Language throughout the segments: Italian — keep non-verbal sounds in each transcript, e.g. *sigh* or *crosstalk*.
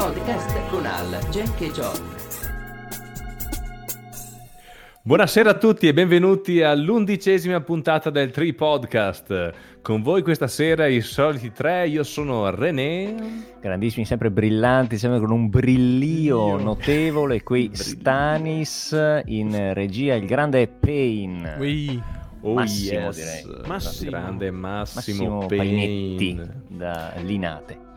Podcast con Al, Jack e John. Buonasera a tutti e benvenuti all'undicesima puntata del Tree Podcast. Con voi questa sera i soliti tre, io sono René. Grandissimi, sempre brillanti, sempre con un brillio Io. notevole. *laughs* Qui Brillio. Stanis in regia, il grande Pain. Ui, Oh Massimo, yes, direi. Massimo. grande Massimo, Massimo Payne, Painetti da Linate.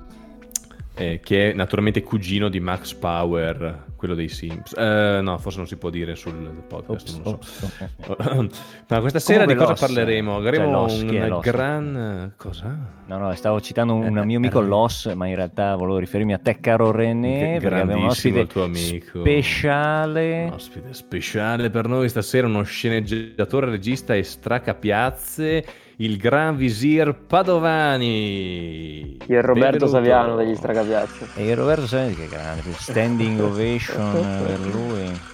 Eh, che è naturalmente cugino di Max Power, quello dei Sims. Eh, no, forse non si può dire sul podcast, Ops, non lo so. ops. *laughs* Ma questa sera di Comunque cosa parleremo? cioè Avremo Loss, chi è un gran... cosa? No, no, stavo citando un mio amico *laughs* Loss, ma in realtà volevo riferirmi a te, caro René, perché abbiamo un grandissimo ospite il tuo amico. speciale. Un ospite speciale per noi stasera, uno sceneggiatore, regista e stracapiazze, il gran visir Padovani. Il Roberto Benvenuto. Saviano degli Stracapiazzi. E il Roberto Saviani che grande, standing ovation *laughs* per lui.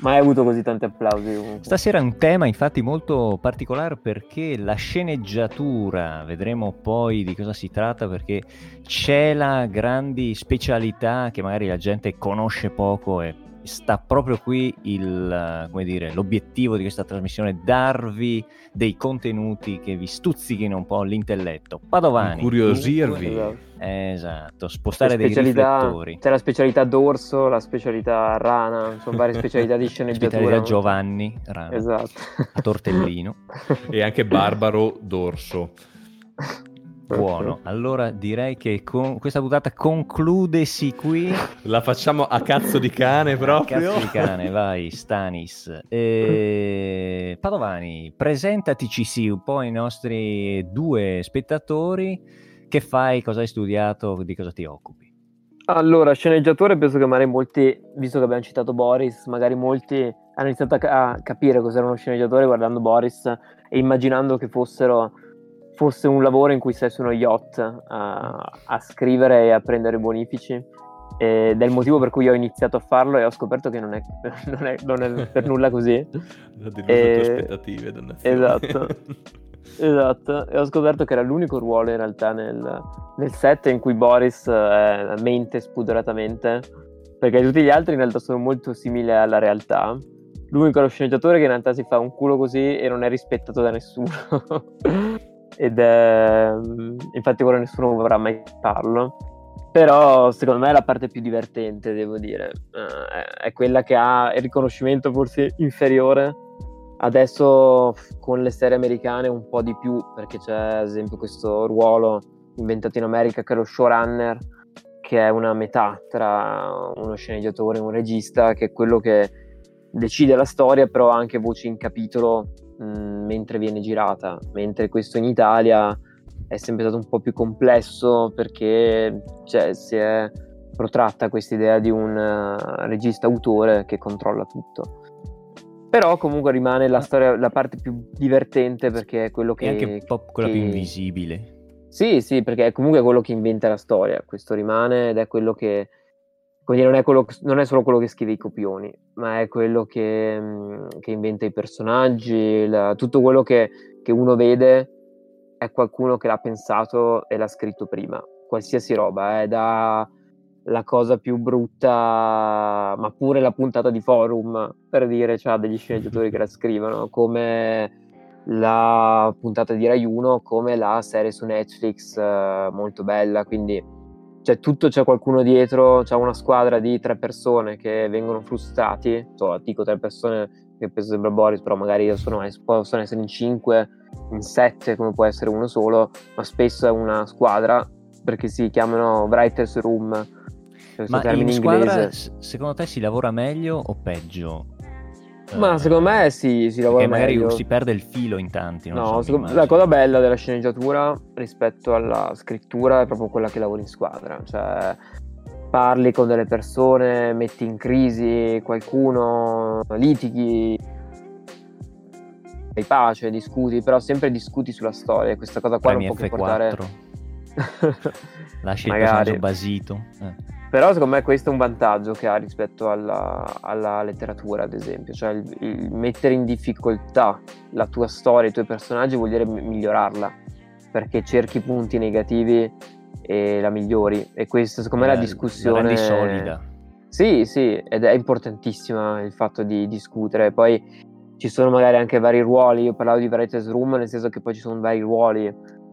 Mai avuto così tanti applausi comunque. Stasera è un tema infatti molto particolare perché la sceneggiatura, vedremo poi di cosa si tratta perché cela grandi specialità che magari la gente conosce poco e sta proprio qui il, eh, come dire, l'obiettivo di questa trasmissione, darvi dei contenuti che vi stuzzichino un po' l'intelletto. Padovani. Incuriosirvi. Esatto. Esatto, spostare dei specialità- riflettori. C'è la specialità d'orso, la specialità rana, sono varie specialità di *laughs* sceneggiatura. Specialità Giovanni Rana, Esatto. a tortellino. *laughs* E anche Barbaro Dorso. Buono, allora direi che con questa puntata concludesi qui. La facciamo a cazzo di cane proprio. Cazzo di cane, vai, Stanis. Eh, Padovani, presentatici sì un po' ai nostri due spettatori. Che fai, cosa hai studiato, di cosa ti occupi? Allora, sceneggiatore, penso che magari molti, visto che abbiamo citato Boris, magari molti hanno iniziato a, ca- a capire cos'era uno sceneggiatore guardando Boris e immaginando che fossero, fosse un lavoro in cui sei su uno yacht a, a scrivere e a prendere bonifici. Ed è il motivo per cui ho iniziato a farlo e ho scoperto che non è, *laughs* non è- non è per nulla così. Ha deluso le tue Eh, aspettative, dannazione. esatto. *laughs* Esatto, e ho scoperto che era l'unico ruolo in realtà nel, nel set in cui Boris eh, mente spudoratamente, perché tutti gli altri in realtà sono molto simili alla realtà. L'unico è lo sceneggiatore che in realtà si fa un culo così e non è rispettato da nessuno. *laughs* Ed è... infatti ora nessuno vorrà mai farlo. Però secondo me è la parte più divertente, devo dire. Eh, è quella che ha il riconoscimento forse inferiore Adesso con le serie americane un po' di più, perché c'è ad esempio questo ruolo inventato in America che è lo showrunner, che è una metà tra uno sceneggiatore e un regista, che è quello che decide la storia, però ha anche voce in capitolo mh, mentre viene girata, mentre questo in Italia è sempre stato un po' più complesso perché cioè, si è protratta questa idea di un eh, regista autore che controlla tutto. Però comunque rimane la storia, la parte più divertente perché è quello che... E anche un po' quella più che- invisibile. Sì, sì, perché è comunque quello che inventa la storia, questo rimane ed è quello che... Quindi non è, quello, non è solo quello che scrive i copioni, ma è quello che, mh, che inventa i personaggi, la- tutto quello che, che uno vede è qualcuno che l'ha pensato e l'ha scritto prima, qualsiasi roba, eh, da la cosa più brutta, ma pure la puntata di forum, per dire, c'ha degli *laughs* sceneggiatori che la scrivono, come la puntata di Rai 1, come la serie su Netflix, eh, molto bella, quindi c'è tutto, c'è qualcuno dietro, c'è una squadra di tre persone che vengono frustrati, insomma, dico tre persone che penso sembra Boris, però magari io sono, possono essere in cinque, in sette, come può essere uno solo, ma spesso è una squadra, perché si chiamano Writers Room, questo Ma in squadra, inglese. secondo te si lavora meglio o peggio? Ma Eh, secondo me si, si lavora magari meglio. si perde il filo in tanti. Non No, so, immagino. la cosa bella della sceneggiatura rispetto alla scrittura è proprio quella che lavori in squadra, cioè parli con delle persone, metti in crisi qualcuno, litighi, fai pace, discuti, però sempre discuti sulla storia, questa cosa qua non Premi può che portare... F4, lasci il personaggio basito. Eh. Però secondo me questo è un vantaggio che ha rispetto alla, alla letteratura, ad esempio, cioè il, il mettere in difficoltà la tua storia, i tuoi personaggi vuol dire mi- migliorarla, perché cerchi punti negativi e la migliori. E questa secondo me è la discussione... La solida. Sì, sì, ed è importantissima il fatto di discutere. Poi ci sono magari anche vari ruoli. Io parlavo di Varieties Room, nel senso che poi ci sono vari ruoli.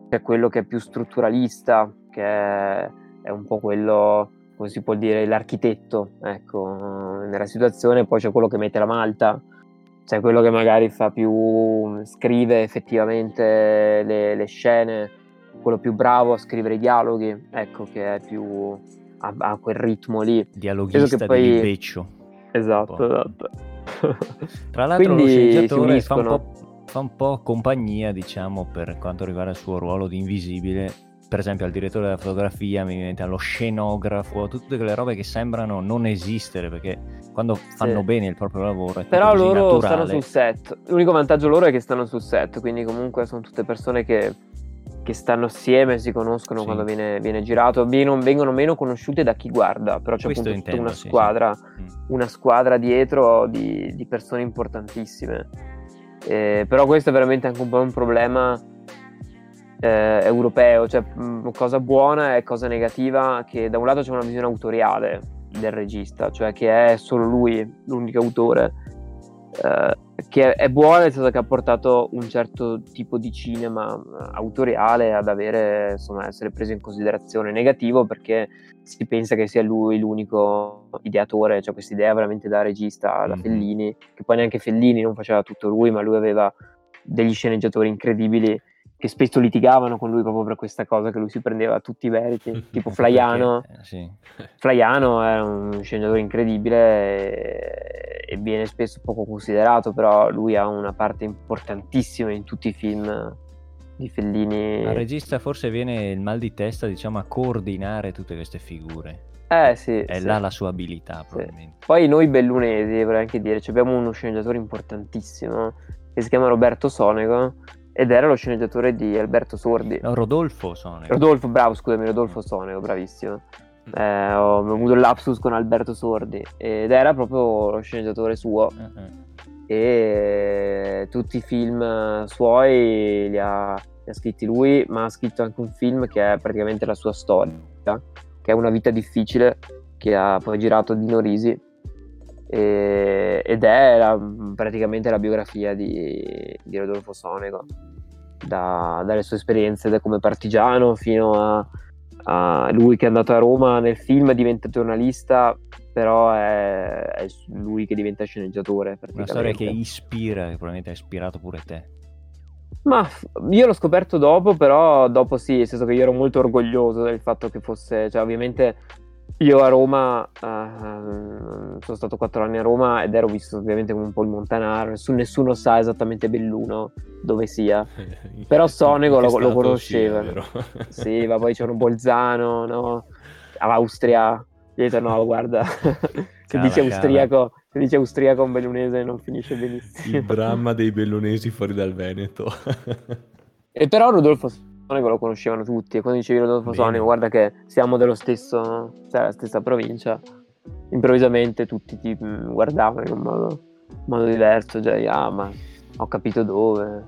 C'è quello che è più strutturalista, che è, è un po' quello, come si può dire, l'architetto, ecco, nella situazione. Poi c'è quello che mette la malta, c'è quello che magari fa più, scrive effettivamente le, le scene, quello più bravo a scrivere i dialoghi, ecco, che è più a, a quel ritmo lì. Dialoghista poi... di beccio. Esatto, esatto. *laughs* Tra l'altro Quindi lo sceneggiatore fa un, fa un, po', compagnia, diciamo, per quanto riguarda il suo ruolo di invisibile. Per esempio al direttore della fotografia, mi viene allo scenografo, tutte quelle robe che sembrano non esistere perché quando fanno sì. bene il proprio lavoro Però loro naturale. stanno sul set. L'unico vantaggio loro è che stanno sul set, quindi comunque sono tutte persone che che stanno assieme, si conoscono sì. quando viene, viene girato, vengono, vengono, meno conosciute da chi guarda, però c'è Questo appunto intendo, una, sì, squadra. Mm. una squadra dietro di, di persone importantissime. Eh, però questo è veramente anche un po' un problema eh, europeo, cioè mh, cosa buona e cosa negativa, che da un lato c'è una visione autoriale del regista, cioè che è solo lui l'unico autore eh, che è buona nel senso che ha portato un certo tipo di cinema eh, autoriale ad avere, insomma, essere preso in considerazione. Negativo perché si pensa che sia lui l'unico ideatore, cioè questa idea veramente da regista, da mm-hmm. Fellini, che poi neanche Fellini non faceva tutto lui, ma lui aveva degli sceneggiatori incredibili che spesso litigavano con lui proprio per questa cosa che lui si prendeva tutti i meriti, *laughs* tipo Flaiano. Eh, sì. Flaiano è un sceneggiatore incredibile e, e, viene spesso poco considerato, però lui ha una parte importantissima in tutti i film di Fellini. Al regista forse viene il mal di testa, diciamo, a coordinare tutte queste figure. Eh sì. È sì. là la sua abilità, probabilmente. Sì. Poi noi bellunesi, vorrei anche dire, abbiamo uno sceneggiatore importantissimo che si chiama Roberto Sonego ed era lo sceneggiatore di Alberto Sordi. No, Rodolfo Sonego. Rodolfo, bravo, scusami, Rodolfo Sonego, bravissimo. Mm. Eh, ho, ho avuto il lapsus con Alberto Sordi ed era proprio lo sceneggiatore suo. Uh-huh. E tutti i film suoi li ha, li ha, scritti lui, ma ha scritto anche un film che è praticamente la sua storia, che è Una vita difficile, che ha poi girato Dino Risi e, ed è la, praticamente la biografia di, di Rodolfo Sonego da, dalle sue esperienze da come partigiano fino a, a, lui che è andato a Roma nel film diventa giornalista però è, è lui che diventa sceneggiatore una storia che ispira che probabilmente ha ispirato pure te. Ma io l'ho scoperto dopo, però dopo sì, nel senso che io ero molto orgoglioso del fatto che fosse, cioè ovviamente io a Roma, uh, sono stato quattro anni a Roma ed ero visto ovviamente come un po' il Montanaro, nessuno, nessuno sa esattamente Belluno dove sia, *laughs* però Sonego lo, lo, conosceva. *laughs* sì, ma poi c'era un Bolzano, no? Austria, dietro no, guarda, *laughs* se dice austriaco, se dice austriaco un bellunese non finisce benissimo. Il dramma dei bellunesi fuori dal Veneto. e però Rodolfo Sonico lo conoscevano tutti e quando dicevi Rodolfo Sonico guarda che siamo dello stesso, cioè la stessa provincia, improvvisamente tutti ti mm, guardavano in un modo, modo diverso, cioè ah ma ho capito dove.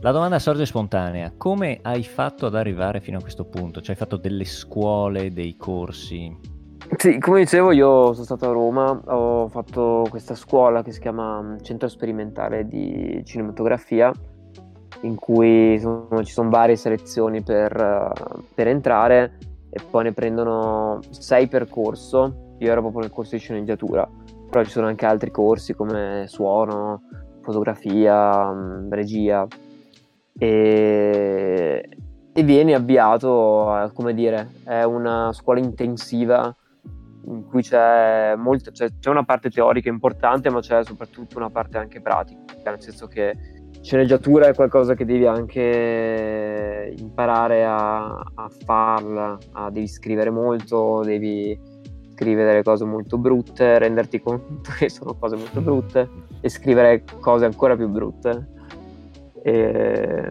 La domanda sorge spontanea, come hai fatto ad arrivare fino a questo punto? Cioè hai fatto delle scuole, dei corsi? Sì, come dicevo io sono stato a Roma, ho fatto questa scuola che si chiama Centro Sperimentale di Cinematografia in cui sono, ci sono varie selezioni per, per, entrare e poi ne prendono sei per corso. Io ero proprio nel corso di sceneggiatura, però ci sono anche altri corsi come suono, fotografia, mm, regia e, e vieni avviato, come dire, è una scuola intensiva in cui c'è, molto, c'è, c'è una parte teorica importante ma c'è soprattutto una parte anche pratica, nel senso che sceneggiatura è qualcosa che devi anche imparare a, a farla, a, devi scrivere molto, devi scrivere delle cose molto brutte, renderti conto *laughs* che sono cose molto brutte e scrivere cose ancora più brutte. E,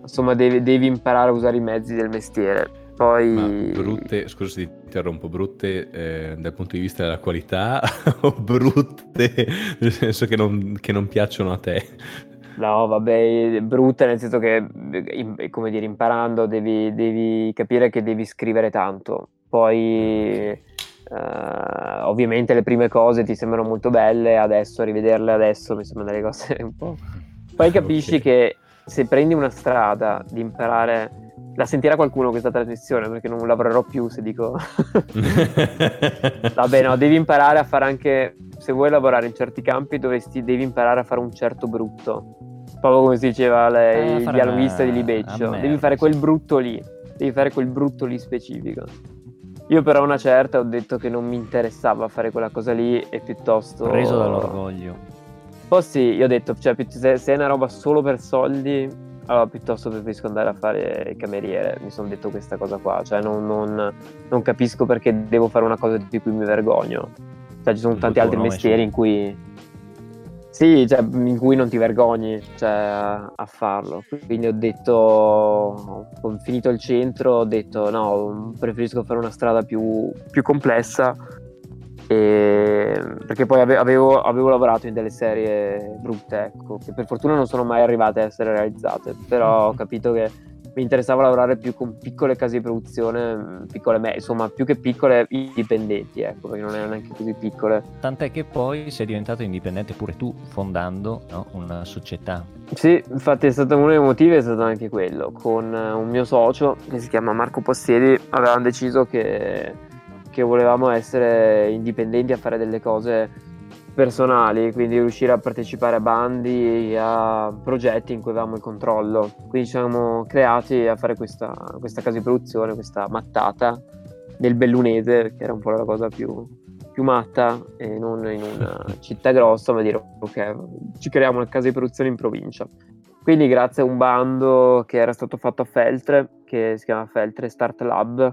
insomma, devi, devi, imparare a usare i mezzi del mestiere. Poi... Ma brutte, scusa se ti interrompo, brutte eh, dal punto di vista della qualità *laughs* o brutte nel senso che non, che non piacciono a te? No, vabbè, brutta nel senso che, come dire, imparando devi, devi capire che devi scrivere tanto. Poi, uh, ovviamente, le prime cose ti sembrano molto belle, adesso, rivederle adesso mi sembrano delle cose un po'. Poi capisci okay. che se prendi una strada di imparare la sentirà qualcuno questa trasmissione perché non lavorerò più se dico *laughs* vabbè no devi imparare a fare anche se vuoi lavorare in certi campi dovresti devi imparare a fare un certo brutto proprio come si diceva lei, eh, il dialogista di Libeccio. devi fare quel brutto lì devi fare quel brutto lì specifico. Io però una certa ho detto che non mi interessava fare quella cosa lì e piuttosto preso dall'orgoglio. Poi sì io ho detto cioè se è una roba solo per soldi allora, piuttosto preferisco andare a fare il cameriere, mi sono detto questa cosa qua, cioè non, non, non, capisco perché devo fare una cosa di cui mi vergogno. Cioè, ci sono il tanti altri mestieri in cui... Sì, cioè, in cui non ti vergogni cioè, a, farlo. Quindi ho detto, ho finito il centro, ho detto no, preferisco fare una strada più, più complessa e... perché poi avevo, avevo, lavorato in delle serie brutte, ecco, che per fortuna non sono mai arrivate a essere realizzate, però ho capito che mi interessava lavorare più con piccole case di produzione, piccole, me- insomma, più che piccole indipendenti, ecco, perché non erano neanche così piccole. Tant'è che poi sei diventato indipendente pure tu, fondando no, una società. Sì, infatti è stato uno dei motivi, è stato anche quello. Con un mio socio, che si chiama Marco Possiedi, avevamo deciso che che volevamo essere indipendenti a fare delle cose personali, quindi riuscire a partecipare a bandi, a progetti in cui avevamo il controllo. Quindi ci siamo creati a fare questa, questa casa di produzione, questa mattata nel Bellunese, che era un po' la cosa più, più matta, e non in una *laughs* città grossa, ma dire ok, ci creiamo una casa di produzione in provincia. Quindi grazie a un bando che era stato fatto a Feltre, che si chiama Feltre Start Lab,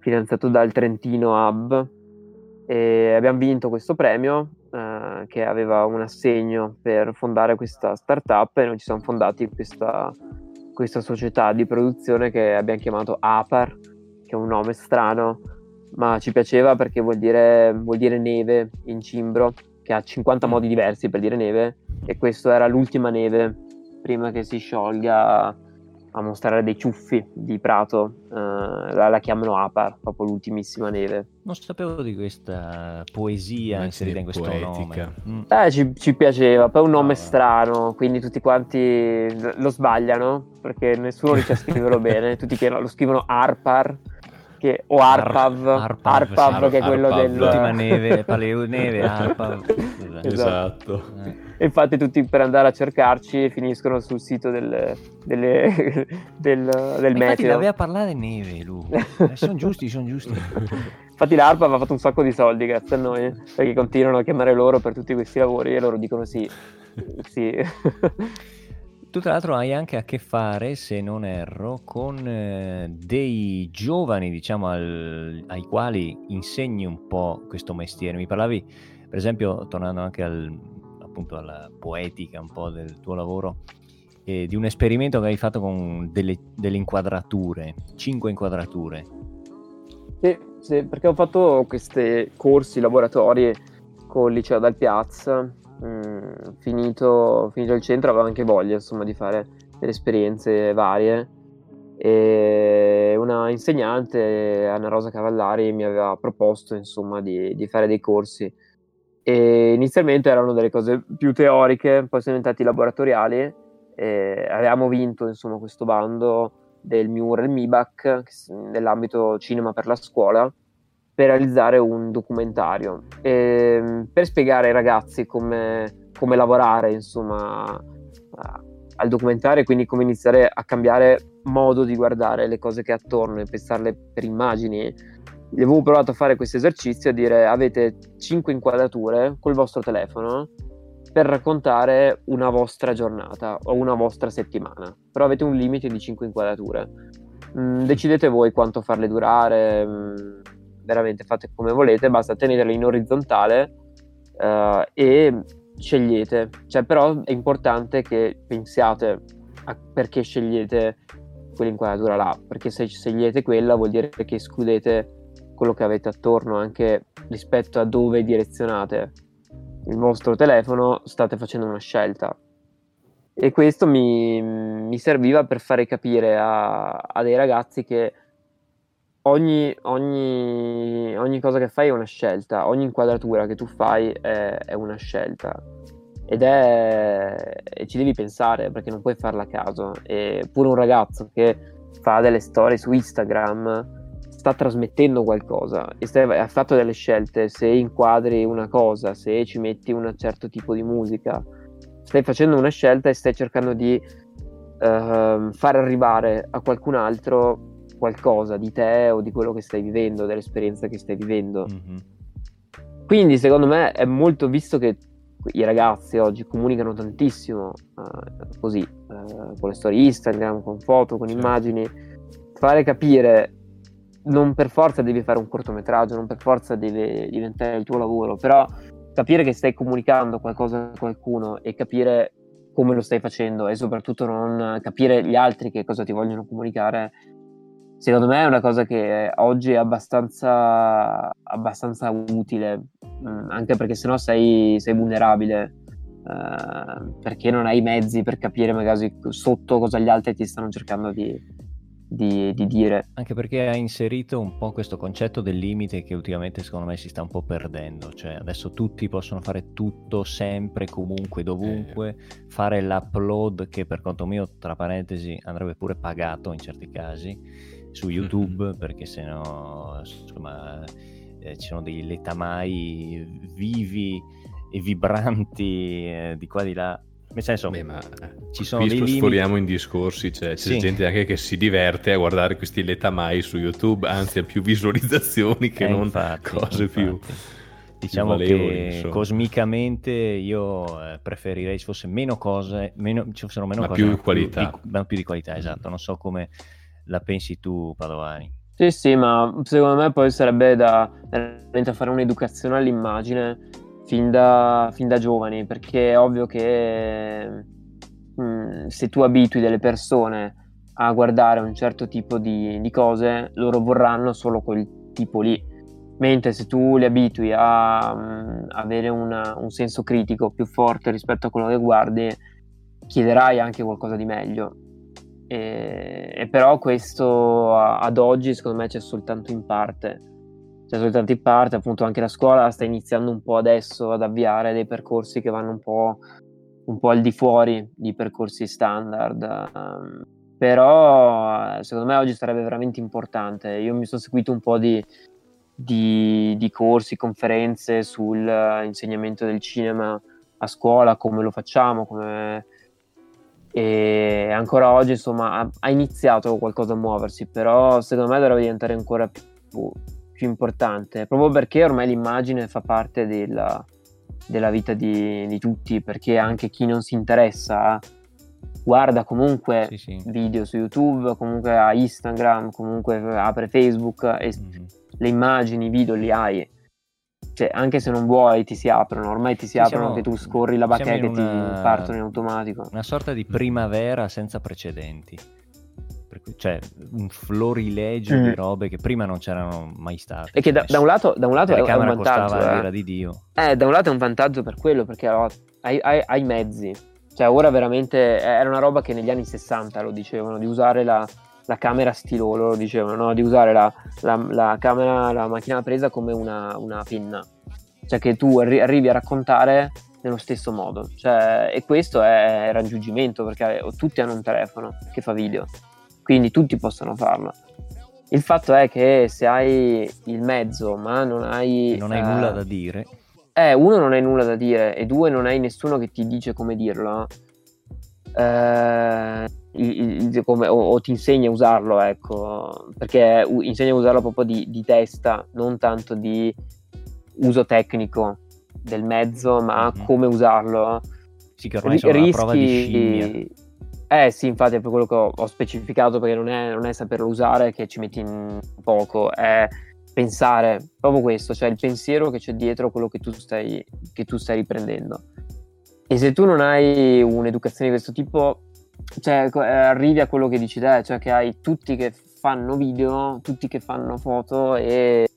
finanziato dal Trentino Hub e abbiamo vinto questo premio eh, che aveva un assegno per fondare questa startup e noi ci siamo fondati questa, questa società di produzione che abbiamo chiamato APAR, che è un nome strano, ma ci piaceva perché vuol dire, vuol dire neve in cimbro, che ha 50 modi diversi per dire neve e questa era l'ultima neve prima che si sciolga a mostrare dei ciuffi di prato, uh, la, la, chiamano Apar, proprio l'ultimissima neve. Non sapevo di questa poesia inserita in questo poetica. nome. Mm. Eh, ci, ci, piaceva, poi è un nome oh. strano, quindi tutti quanti lo sbagliano, perché nessuno riesce a scriverlo *laughs* bene, tutti che lo scrivono Arpar. Che, o Arpav, Ar- Arpav, Arpav sì, che è quello Arpav. del... L'ultima neve, paleo neve, *laughs* Arpav. esatto. esatto. Eh. Infatti tutti per andare a cercarci finiscono sul sito del, delle, *laughs* del, del meteo. Infatti doveva parlare neve lui. Eh, sono giusti, sono giusti. Infatti l'ARPA aveva fatto un sacco di soldi grazie a noi, perché continuano a chiamare loro per tutti questi lavori e loro dicono sì. *laughs* sì. Tu tra l'altro hai anche a che fare, se non erro, con eh, dei giovani, diciamo, al, ai quali insegni un po' questo mestiere. Mi parlavi, per esempio, tornando anche al, appunto alla poetica un po' del tuo lavoro, eh, di un esperimento che hai fatto con delle, delle inquadrature, cinque inquadrature. Sì, sì, perché ho fatto questi corsi, laboratori con il liceo dal Piazza, mm, finito, finito, il centro avevo anche voglia insomma di fare delle esperienze varie e una insegnante, Anna Rosa Cavallari, mi aveva proposto insomma di, di fare dei corsi e inizialmente erano delle cose più teoriche, poi sono diventati laboratoriali. E avevamo vinto insomma, questo bando del Mural MIBAC nell'ambito cinema per la scuola per realizzare un documentario. E, per spiegare ai ragazzi come, come lavorare insomma al documentario e quindi come iniziare a cambiare modo di guardare le cose che ha attorno e pensarle per immagini. Avevo provato a fare questo esercizio a dire avete 5 inquadrature col vostro telefono per raccontare una vostra giornata o una vostra settimana, però avete un limite di 5 inquadrature. Mm, decidete voi quanto farle durare, mm, veramente fate come volete, basta tenerle in orizzontale uh, e scegliete. Cioè, però è importante che pensiate a perché scegliete quell'inquadratura là, perché se scegliete quella vuol dire che escludete quello che avete attorno anche rispetto a dove direzionate il vostro telefono, state facendo una scelta. E questo mi, mi serviva per fare capire a, a dei ragazzi che ogni, ogni, ogni, cosa che fai è una scelta, ogni inquadratura che tu fai è, è una scelta. Ed è. E ci devi pensare perché non puoi farla a caso. E pure un ragazzo che fa delle storie su Instagram sta trasmettendo qualcosa e stai, ha fatto delle scelte. Se inquadri una cosa, se ci metti un certo tipo di musica, stai facendo una scelta e stai cercando di uh, far arrivare a qualcun altro qualcosa di te o di quello che stai vivendo, dell'esperienza che stai vivendo. Mm-hmm. Quindi secondo me è molto visto che i ragazzi oggi comunicano tantissimo uh, così, uh, con le storie Instagram, con foto, con certo. immagini, fare capire non per forza devi fare un cortometraggio, non per forza deve diventare il tuo lavoro, però capire che stai comunicando qualcosa a qualcuno e capire come lo stai facendo e soprattutto non capire gli altri che cosa ti vogliono comunicare secondo me è una cosa che oggi è abbastanza, abbastanza utile, mm, anche perché sennò sei, sei vulnerabile, eh, perché non hai i mezzi per capire magari sotto cosa gli altri ti stanno cercando di, di, di, dire. Anche perché ha inserito un po' questo concetto del limite che ultimamente secondo me si sta un po' perdendo, cioè adesso tutti possono fare tutto, sempre, comunque, dovunque, eh. fare l'upload che per conto mio, tra parentesi, andrebbe pure pagato in certi casi su YouTube mm-hmm. perché sennò insomma eh, ci sono dei letamai vivi e vibranti eh, di qua di là nel senso Beh, ma ci sono dei sforiamo in discorsi cioè, c'è sì. gente anche che si diverte a guardare questi letamai su YouTube anzi ha più visualizzazioni che eh, non infatti, cose infatti. più diciamo che insomma. cosmicamente io eh, preferirei ci fosse meno cose meno, ci fossero meno ma cose più qualità più di, più di qualità esatto non so come la pensi tu, Padovani? Sì, sì, ma secondo me poi sarebbe da fare un'educazione all'immagine fin da, fin da giovani, perché è ovvio che mh, mm, se tu abitui delle persone a guardare un certo tipo di, di, cose, loro vorranno solo quel tipo lì. Mentre se tu li abitui a um, avere una, un senso critico più forte rispetto a quello che guardi, chiederai anche qualcosa di meglio. E, e però questo ad oggi secondo me c'è soltanto in parte c'è soltanto in parte, appunto anche la scuola sta iniziando un po' adesso ad avviare dei percorsi che vanno un po', un po al di fuori di percorsi standard. Um, però secondo me oggi sarebbe veramente importante. Io mi sono seguito un po' di, di, di corsi, conferenze sull'insegnamento del cinema a scuola, come lo facciamo, come e ancora oggi insomma ha, ha, iniziato qualcosa a muoversi però secondo me dovrebbe diventare ancora più, più importante proprio perché ormai l'immagine fa parte della, della vita di, di, tutti perché anche chi non si interessa guarda comunque sì, sì. video su YouTube comunque ha Instagram comunque apre Facebook e mm-hmm. le immagini, i video li hai cioè, anche se non vuoi ti si aprono, ormai ti si sì, aprono che tu scorri la bacheca e una... ti partono in automatico. Una sorta di primavera senza precedenti. Cioè, un florilegio mm. di robe che prima non c'erano mai state. E che da, da un lato, da un lato è, un vantaggio. Eh. di Dio. Eh, da un lato è un vantaggio per quello, perché allora, hai, hai, hai mezzi. Cioè, ora veramente era una roba che negli anni 60 lo dicevano, di usare la, la camera stilo, loro dicevano, no? di usare la, la, la, camera, la macchina presa come una, una penna, cioè che tu arri- arrivi a raccontare nello stesso modo, cioè, e questo è raggiungimento perché tutti hanno un telefono che fa video, quindi tutti possono farlo. Il fatto è che se hai il mezzo ma non hai... Non hai eh, nulla da dire. Eh, uno non hai nulla da dire e due non hai nessuno che ti dice come dirlo. Eh, come, o, o, ti insegna a usarlo, ecco, perché insegna a usarlo proprio di, di testa, non tanto di uso tecnico del mezzo, ma mm-hmm. come usarlo. Sì, che ormai R- rischi... prova di scimmia. Eh sì, infatti è per quello che ho, ho specificato, perché non è, non è, saperlo usare che ci metti in poco, è pensare, proprio questo, cioè il pensiero che c'è dietro quello che tu stai, che tu stai riprendendo. E se tu non hai un'educazione di questo tipo, cioè, eh, arrivi a quello che dici te, cioè che hai tutti che fanno video, tutti che fanno foto, e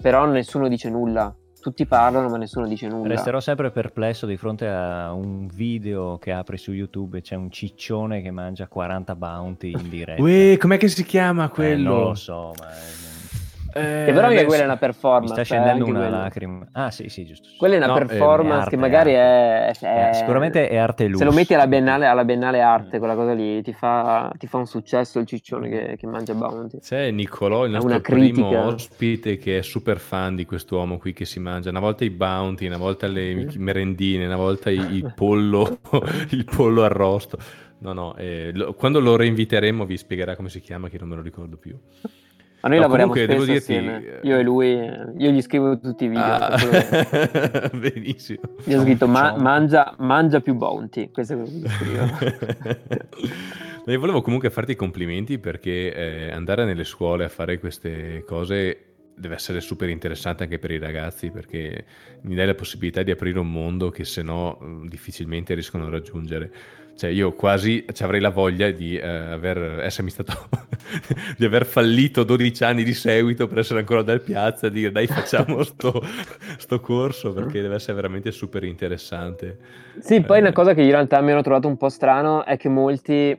però nessuno dice nulla. tutti parlano ma nessuno dice nulla. Resterò sempre perplesso di fronte a un video che apre su YouTube e c'è un ciccione che mangia 40 bounty in diretta. Uè, com'è che si chiama Eh, quello? non lo so, ma... Eh, Che però adesso- quella è una Mi performance. sta eh, scendendo anche una quella. lacrima. Ah, sì, sì, giusto. Quella è una No, eh, performance arte, che magari è, Eh, è- sicuramente è arte lusso. Se lo metti alla Biennale, alla Biennale Arte, quella cosa lì, ti fa, ti fa un successo il ciccione che, che mangia Bounty. C'è Nicolò, il È nostro primo critica. ospite, che è super fan di quest'uomo qui che si mangia una volta i bounty, una volta le merendine, una volta il, il pollo, *laughs* il pollo arrosto. No, no, eh, lo- quando lo reinviteremo vi spiegherà come si chiama, che non me lo ricordo più. Ma noi No, lavoriamo comunque, devo spesso dirti, assieme. eh, Io e lui, io gli scrivo tutti i video. Ah, *laughs* benissimo. Gli ho scritto ma- mangia, mangia più Bounty. Questo è quello che gli scrivo. *laughs* Io volevo comunque farti i complimenti perché eh, andare nelle scuole a fare queste cose deve essere super interessante anche per i ragazzi perché mi dai la possibilità di aprire un mondo che se no mh, difficilmente riescono a raggiungere. Cioè io quasi avrei la voglia di eh, aver, essermi stato *laughs* di aver fallito 12 anni di seguito per essere ancora dal piazza e dire dai facciamo *laughs* sto, sto corso perché deve essere veramente super interessante. Sì, poi Eh, una cosa che in realtà mi hanno trovato un po' strano è che molti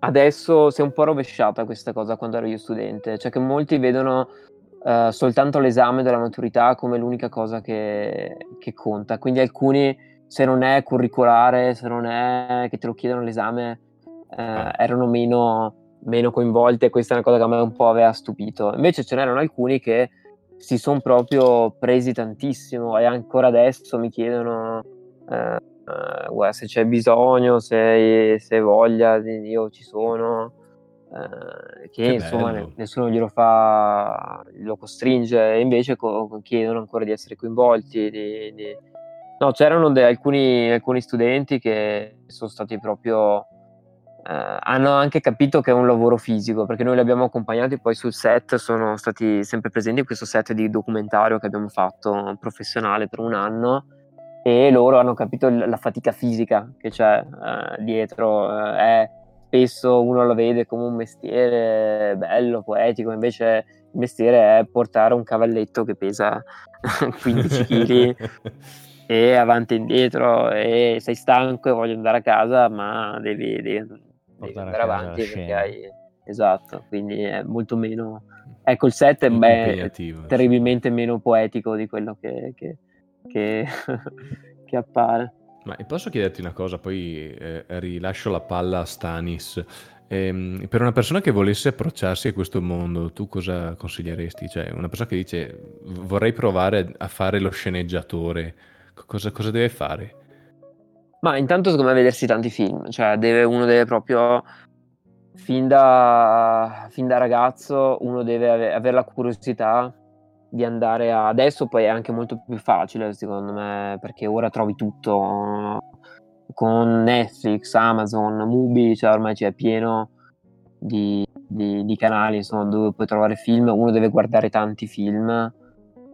adesso si è un po' rovesciata questa cosa quando ero io studente, cioè che molti vedono eh, soltanto l'esame della maturità come l'unica cosa che, che conta, quindi alcuni se non è curricolare, se non è che te lo chiedono l'esame, eh, Ah. erano meno, meno coinvolti e questa è una cosa che a me un po' aveva stupito. Invece ce n'erano alcuni che si sono proprio presi tantissimo e ancora adesso mi chiedono eh, eh, se c'è bisogno, se, se hai voglia, io ci sono. eh, che Che insomma bello. ne- nessuno glielo fa, lo costringe, e invece co- chiedono ancora di essere coinvolti. di- di- No, c'erano de- alcuni, alcuni studenti che sono stati proprio. eh, hanno anche capito che è un lavoro fisico perché noi li abbiamo accompagnati poi sul set, sono stati sempre presenti in questo set di documentario che abbiamo fatto professionale per un anno e loro hanno capito la fatica fisica che c'è eh, dietro. eh, è, spesso uno lo vede come un mestiere bello, poetico, invece il mestiere è portare un cavalletto che pesa *laughs* 15 kg *laughs* e avanti e indietro e sei stanco e voglio andare a casa, ma devi, devi- devi andare avanti perché hai... Esatto, quindi è molto meno... Ecco, il set è beh, Impegnativo, sì. terribilmente meno poetico di quello che, che, che, *laughs* che appare. Ma posso chiederti una cosa, poi eh, rilascio la palla a Stanis. Ehm, per una persona che volesse approcciarsi a questo mondo, tu cosa consiglieresti? Cioè, una persona che dice vorrei provare a fare lo sceneggiatore, cosa, cosa deve fare? Ma intanto secondo me vedersi tanti film, cioè deve, uno deve proprio, fin da, fin da ragazzo, uno deve ave- avere la curiosità di andare a... Adesso poi è anche molto più facile secondo me, perché ora trovi tutto con Netflix, Amazon, Mubi, cioè ormai c'è pieno di, di- di canali insomma, dove puoi trovare film, uno deve guardare tanti film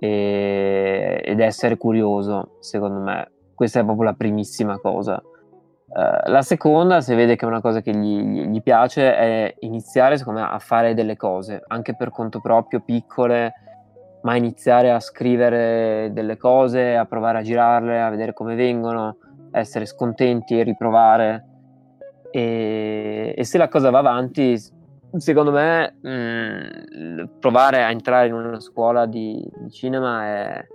e- ed essere curioso, secondo me. Questa è proprio la primissima cosa. Eh, la seconda, se vede che è una cosa che gli, gli- gli piace, è iniziare, secondo me, a fare delle cose, anche per conto proprio, piccole, ma iniziare a scrivere delle cose, a provare a girarle, a vedere come vengono, essere scontenti e riprovare. E, e se la cosa va avanti, secondo me, mh, provare a entrare in una scuola di, di cinema è,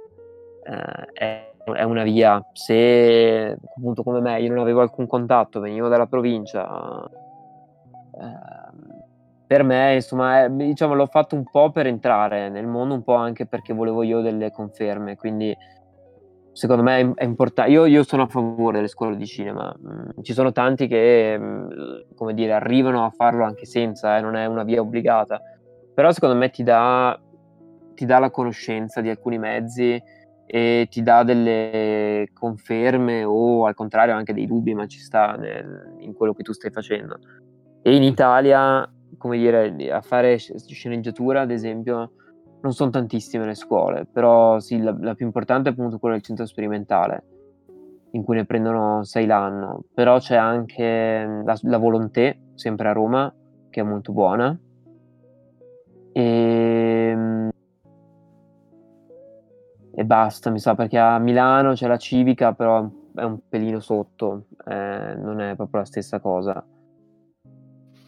eh, è, è una via. Se appunto come me io non avevo alcun contatto, venivo dalla provincia, ehm, per me, insomma, è- diciamo, l'ho fatto un po' per entrare nel mondo, un po' anche perché volevo io delle conferme. Quindi, secondo me è, importante. Io, io sono a favore delle scuole di cinema. Mm, Ci sono tanti che, mm, come dire, arrivano a farlo anche senza, eh, non è una via obbligata. Però, secondo me, ti dà, ti dà la conoscenza di alcuni mezzi e ti dà delle conferme o al contrario anche dei dubbi, ma ci sta nel- in quello che tu stai facendo. E in Italia, come dire, a fare sc- sceneggiatura, ad esempio, non sono tantissime le scuole, però sì, la, la più importante è appunto quella del centro sperimentale, in cui ne prendono sei l'anno, però c'è anche mm, la, la Volonté, sempre a Roma, che è molto buona. E, e basta, mi sa, perché a Milano c'è la Civica, però è un pelino sotto, eh, non è proprio la stessa cosa.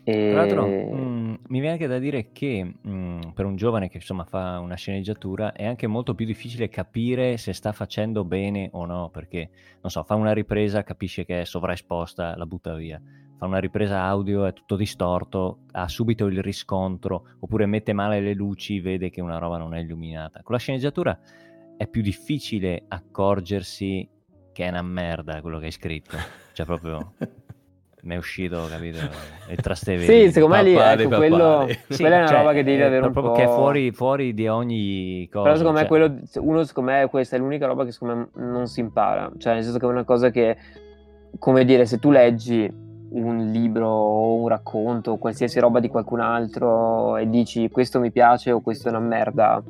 E... Tra l'altro, mm, mi viene anche da dire che mh, per un giovane che insomma fa una sceneggiatura è anche molto più difficile capire se sta facendo bene o no, perché non so, fa una ripresa, capisce che è sovraesposta, la butta via. Fa una ripresa audio, è tutto distorto, ha subito il riscontro, oppure mette male le luci, vede che una roba non è illuminata. Con la sceneggiatura è più difficile accorgersi che è una merda quello che hai scritto. Cioè proprio *laughs* mi è uscito, capito? Il trastevere. sì, secondo me lì ecco, quello, sì, quella è una cioè, roba che devi avere un po'... che è fuori, fuori, di ogni cosa. Però secondo cioè... me quello, uno secondo me questa è l'unica roba che secondo me non si impara. Cioè nel senso che è una cosa che, come dire, se tu leggi un libro o un racconto o qualsiasi roba di qualcun altro e dici questo mi piace o questo è una merda,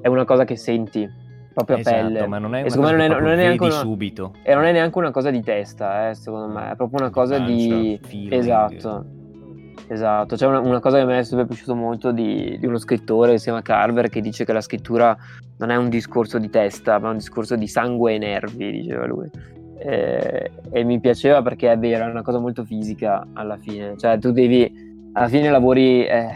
è una cosa che senti proprio esatto, a pelle. Ma non è una cosa non è, non è neanche una, subito. E non è neanche una cosa di testa, eh, secondo me, è proprio una cosa di... Feeling. Esatto. Esatto, c'è una, una, cosa che a me è sempre piaciuto molto di, di, uno scrittore che si chiama Carver che dice che la scrittura non è un discorso di testa, ma un discorso di sangue e nervi, diceva lui. E, e mi piaceva perché è vero, è una cosa molto fisica alla fine, cioè tu devi, alla fine lavori, eh,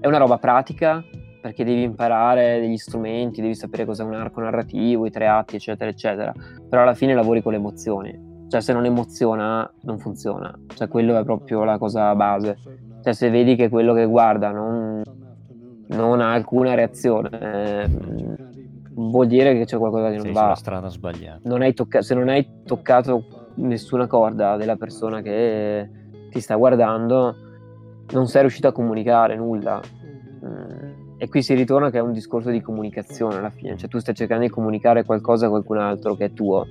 è una roba pratica, perché devi imparare degli strumenti, devi sapere cos'è un arco narrativo, i tre atti, eccetera, eccetera. Però alla fine lavori con le emozioni. Cioè, se non emoziona, non funziona. Cioè, quello è proprio la cosa base. Cioè, se vedi che quello che guarda non, non ha alcuna reazione, eh, vuol dire che c'è qualcosa che non Sei va. Sulla strada sbagliata. Non tocca- se non hai toccato nessuna corda della persona che ti sta guardando, non sei riuscito a comunicare nulla. Mm e qui si ritorna che è un discorso di comunicazione alla fine, cioè tu stai cercando di comunicare qualcosa a qualcun altro che è tuo,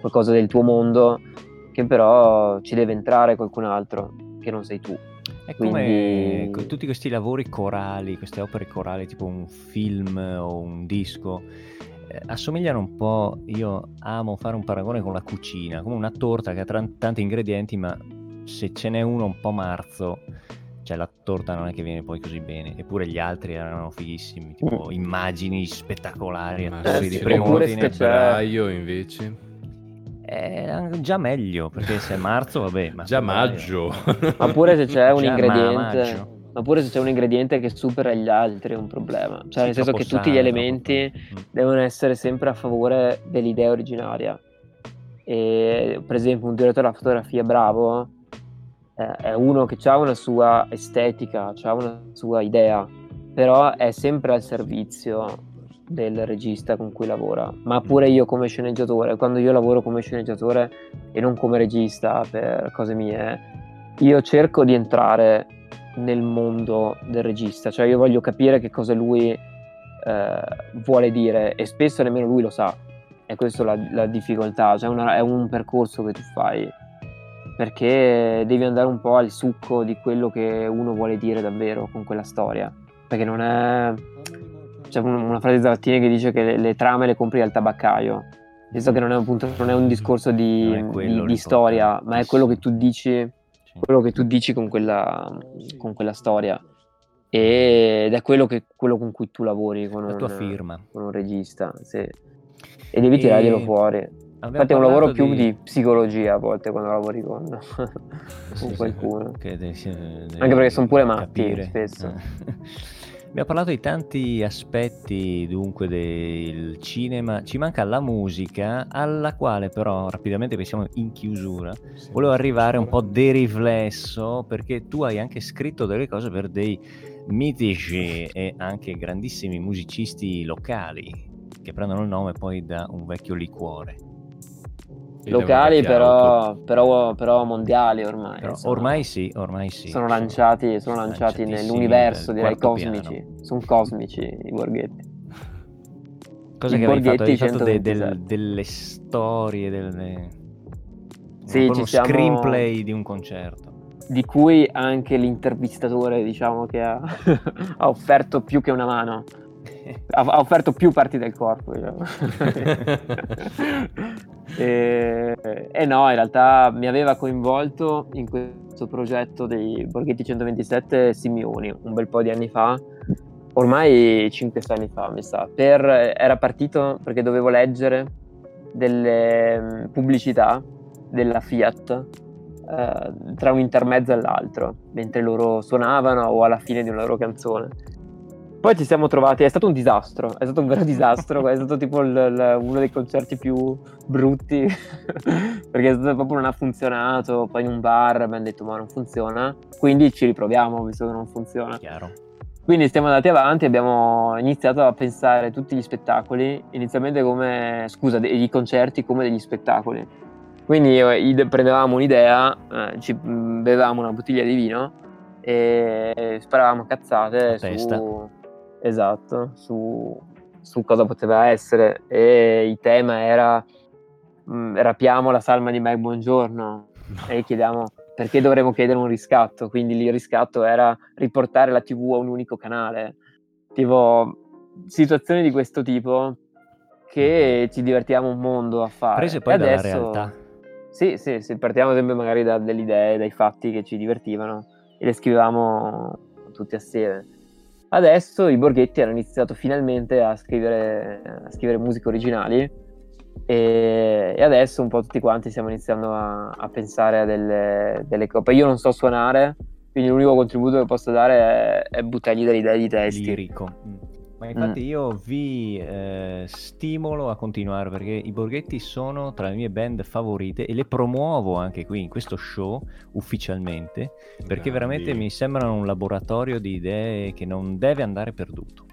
qualcosa del tuo mondo che però ci deve entrare qualcun altro che non sei tu. È Quindi... come tutti questi lavori corali, queste opere corali, tipo un film o un disco, eh, assomigliano un po', io amo fare un paragone con la cucina, come una torta che ha t- tanti ingredienti, ma se ce n'è uno un po' marzo, cioè la torta non è che viene poi così bene, eppure gli altri erano fighissimi, tipo mm. immagini spettacolari, attori di primo ordine. febbraio invece. È già meglio perché se è marzo vabbè ma già maggio. *laughs* Ma pure se c'è un ingrediente ma pure se c'è un ingrediente che supera gli altri è un problema. Cioè sì, nel senso che tutti gli elementi mm. devono essere sempre a favore dell'idea originaria. E per esempio un direttore della fotografia bravo eh, è uno che ha una sua estetica, ha una sua idea, però è sempre al servizio del regista con cui lavora. Ma pure io come sceneggiatore, quando io lavoro come sceneggiatore e non come regista per cose mie, io cerco di entrare nel mondo del regista, cioè io voglio capire che cosa lui eh, vuole dire e spesso nemmeno lui lo sa. E questa è la, la difficoltà, cioè una, è un percorso che tu fai perché devi andare un po' al succo di quello che uno vuole dire davvero con quella storia. Perché non è. C'è una frase di Zarattini che dice che le, le, trame le compri al tabaccaio. Visto che non è, appunto, non è un discorso di, di, di storia, ma è quello che tu dici, quello che tu dici con, quella, con quella storia. Ed è quello, che, quello con cui tu lavori con, un, con un, regista. Sì. E devi tirarglielo fuori. Infatti è un lavoro più di... di... psicologia a volte quando lavori con, *laughs* con sì, qualcuno. Sì, devi, devi Anche perché sono pure matti capire. spesso. *laughs* Abbiamo parlato di tanti aspetti dunque del cinema, ci manca la musica alla quale però rapidamente pensiamo in chiusura. Volevo arrivare un po' di riflesso perché tu hai anche scritto delle cose per dei mitici e anche grandissimi musicisti locali che prendono il nome poi da un vecchio liquore locali però, però, però, mondiali ormai. Però ormai sì, ormai sì. Sono lanciati, sono lanciati nell'universo, direi cosmici. Piano. Sono cosmici i borghetti. Cosa I che avevi fatto? Avevi fatto de, del, delle storie, delle... Sì, uno siamo... screenplay di un concerto. Di cui anche l'intervistatore, diciamo, che ha, *laughs* ha offerto più che una mano. *laughs* ha, offerto più parti del corpo. Diciamo. *laughs* E, e, no, in realtà mi aveva coinvolto in questo progetto dei Borghetti 127 Simioni un bel po' di anni fa ormai 5-6 anni fa, mi sa. Per, era partito perché dovevo leggere delle mm, pubblicità della Fiat eh, tra un intermezzo e l'altro, mentre loro suonavano o alla fine di una loro canzone. Poi ci siamo trovati, è stato un disastro, è stato un vero disastro, è stato tipo il, il, uno dei concerti più brutti, *laughs* perché proprio non ha funzionato, poi in un bar abbiamo detto ma non funziona, quindi ci riproviamo visto che non funziona. Chiaro. Quindi stiamo andati avanti, abbiamo iniziato a pensare tutti gli spettacoli, inizialmente come, scusa, i concerti come degli spettacoli. Quindi prendevamo un'idea, eh, ci bevevamo una bottiglia di vino e sparavamo cazzate su, esatto, su, su, cosa poteva essere. E il tema era mh, rapiamo la salma di Mike Buongiorno e chiediamo perché dovremmo chiedere un riscatto? Quindi il riscatto era riportare la TV a un unico canale. Tipo, situazioni di questo tipo che ci divertiamo un mondo a fare. Prese poi e dalla adesso... realtà. Sì, sì, sì, partiamo sempre magari da delle idee, dai fatti che ci divertivano e le scrivevamo tutti assieme. Adesso i Borghetti hanno iniziato finalmente a scrivere, a scrivere musiche originali e, e, adesso un po' tutti quanti stiamo iniziando a, a pensare a delle, delle coppe. Io non so suonare, quindi l'unico contributo che posso dare è, è buttargli delle idee di testi. Lirico. Mm. Ma infatti mm. io vi eh, stimolo a continuare perché i Borghetti sono tra le mie band favorite e le promuovo anche qui in questo show ufficialmente perché Grandi. veramente mi sembrano un laboratorio di idee che non deve andare perduto.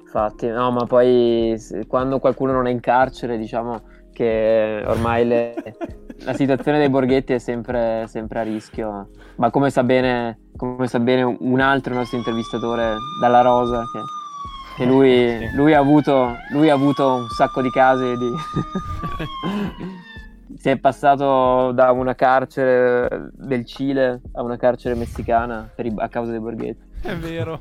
Infatti, no, ma poi quando qualcuno non è in carcere, diciamo che ormai le, *laughs* la situazione dei borghetti è sempre, sempre, a rischio. Ma come sa, bene, come sa bene un altro nostro intervistatore dalla Rosa, che, che lui, lui, ha avuto, lui, ha avuto, un sacco di casi di... *laughs* si è passato da una carcere del Cile a una carcere messicana i, a causa dei borghetti. È vero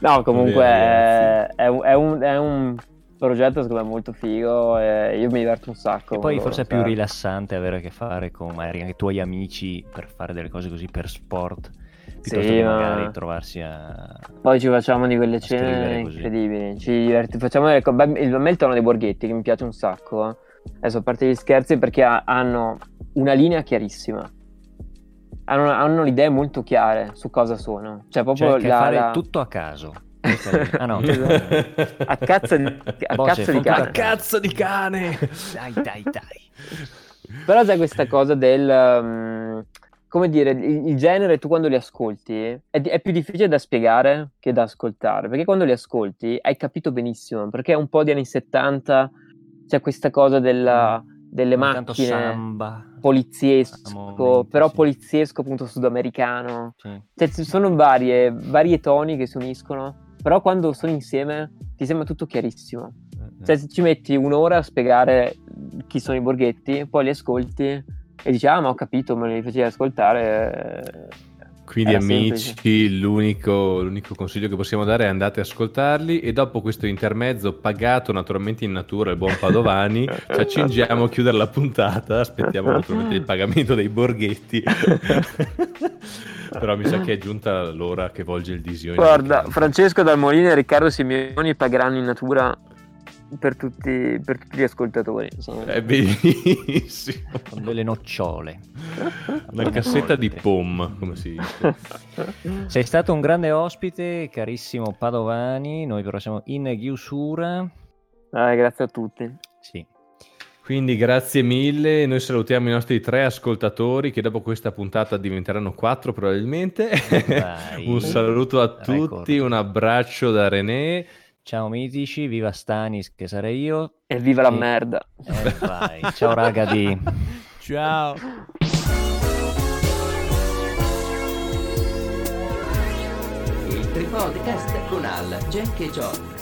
no, comunque è, è, un, è, un, è, un, progetto secondo me molto figo e io mi diverto un sacco. E poi forse è più rilassante avere a che fare con magari anche i tuoi amici per fare delle cose così per sport. Piuttosto sì, che magari ma... trovarsi a. Poi ci facciamo di quelle cene incredibili. Ci diverti... Facciamo. Beh, il, a me il tono dei borghetti che mi piace un sacco. Adesso a parte gli scherzi perché hanno una linea chiarissima hanno, hanno le idee molto chiare su cosa sono. Cioè, proprio cioè, la, fare la... tutto a caso. *laughs* Ah no, a cazzo di, a cazzo di cane. A cazzo di cane. Dai, dai, dai. Però c'è questa cosa del... Um, come dire, il, il, genere tu quando li ascolti è, è, più difficile da spiegare che da ascoltare, perché quando li ascolti hai capito benissimo, perché è un po' di anni 70, c'è questa cosa della, delle macchine, samba poliziesco, però sì. poliziesco appunto sudamericano. Sì. Cioè, ci sono varie, varie toni che si uniscono, però quando sono insieme ti sembra tutto chiarissimo. Mm-hmm. Cioè, se ci metti un'ora a spiegare chi sono i borghetti, poi li ascolti e dici, ah, ma ho capito, me li facevi ascoltare. Quindi amici, l'unico, l'unico, consiglio che possiamo dare è andate a ascoltarli e dopo questo intermezzo pagato naturalmente in natura il buon Padovani *laughs* ci accingiamo a chiudere la puntata, aspettiamo *laughs* naturalmente il pagamento dei borghetti. *laughs* Però mi sa che è giunta l'ora che volge il disio. Guarda, Francesco Dalmolini e Riccardo Simeoni pagheranno in natura per tutti, per tutti gli ascoltatori. Insomma. È bellissimo. Con delle nocciole. Una cassetta di POM, come si dice. *laughs* Sei stato un grande ospite, carissimo Padovani. Noi però siamo in chiusura. Ah, grazie a tutti. Sì. Quindi grazie mille, noi salutiamo i nostri tre ascoltatori che dopo questa puntata diventeranno quattro probabilmente. *laughs* un saluto a tutti, un abbraccio da René Ciao mitici, viva Stanis che sarei io. E viva la merda. Eh, vai. Ciao raga di. *laughs* Ciao. Il Tripodcast con Al, Jack e John.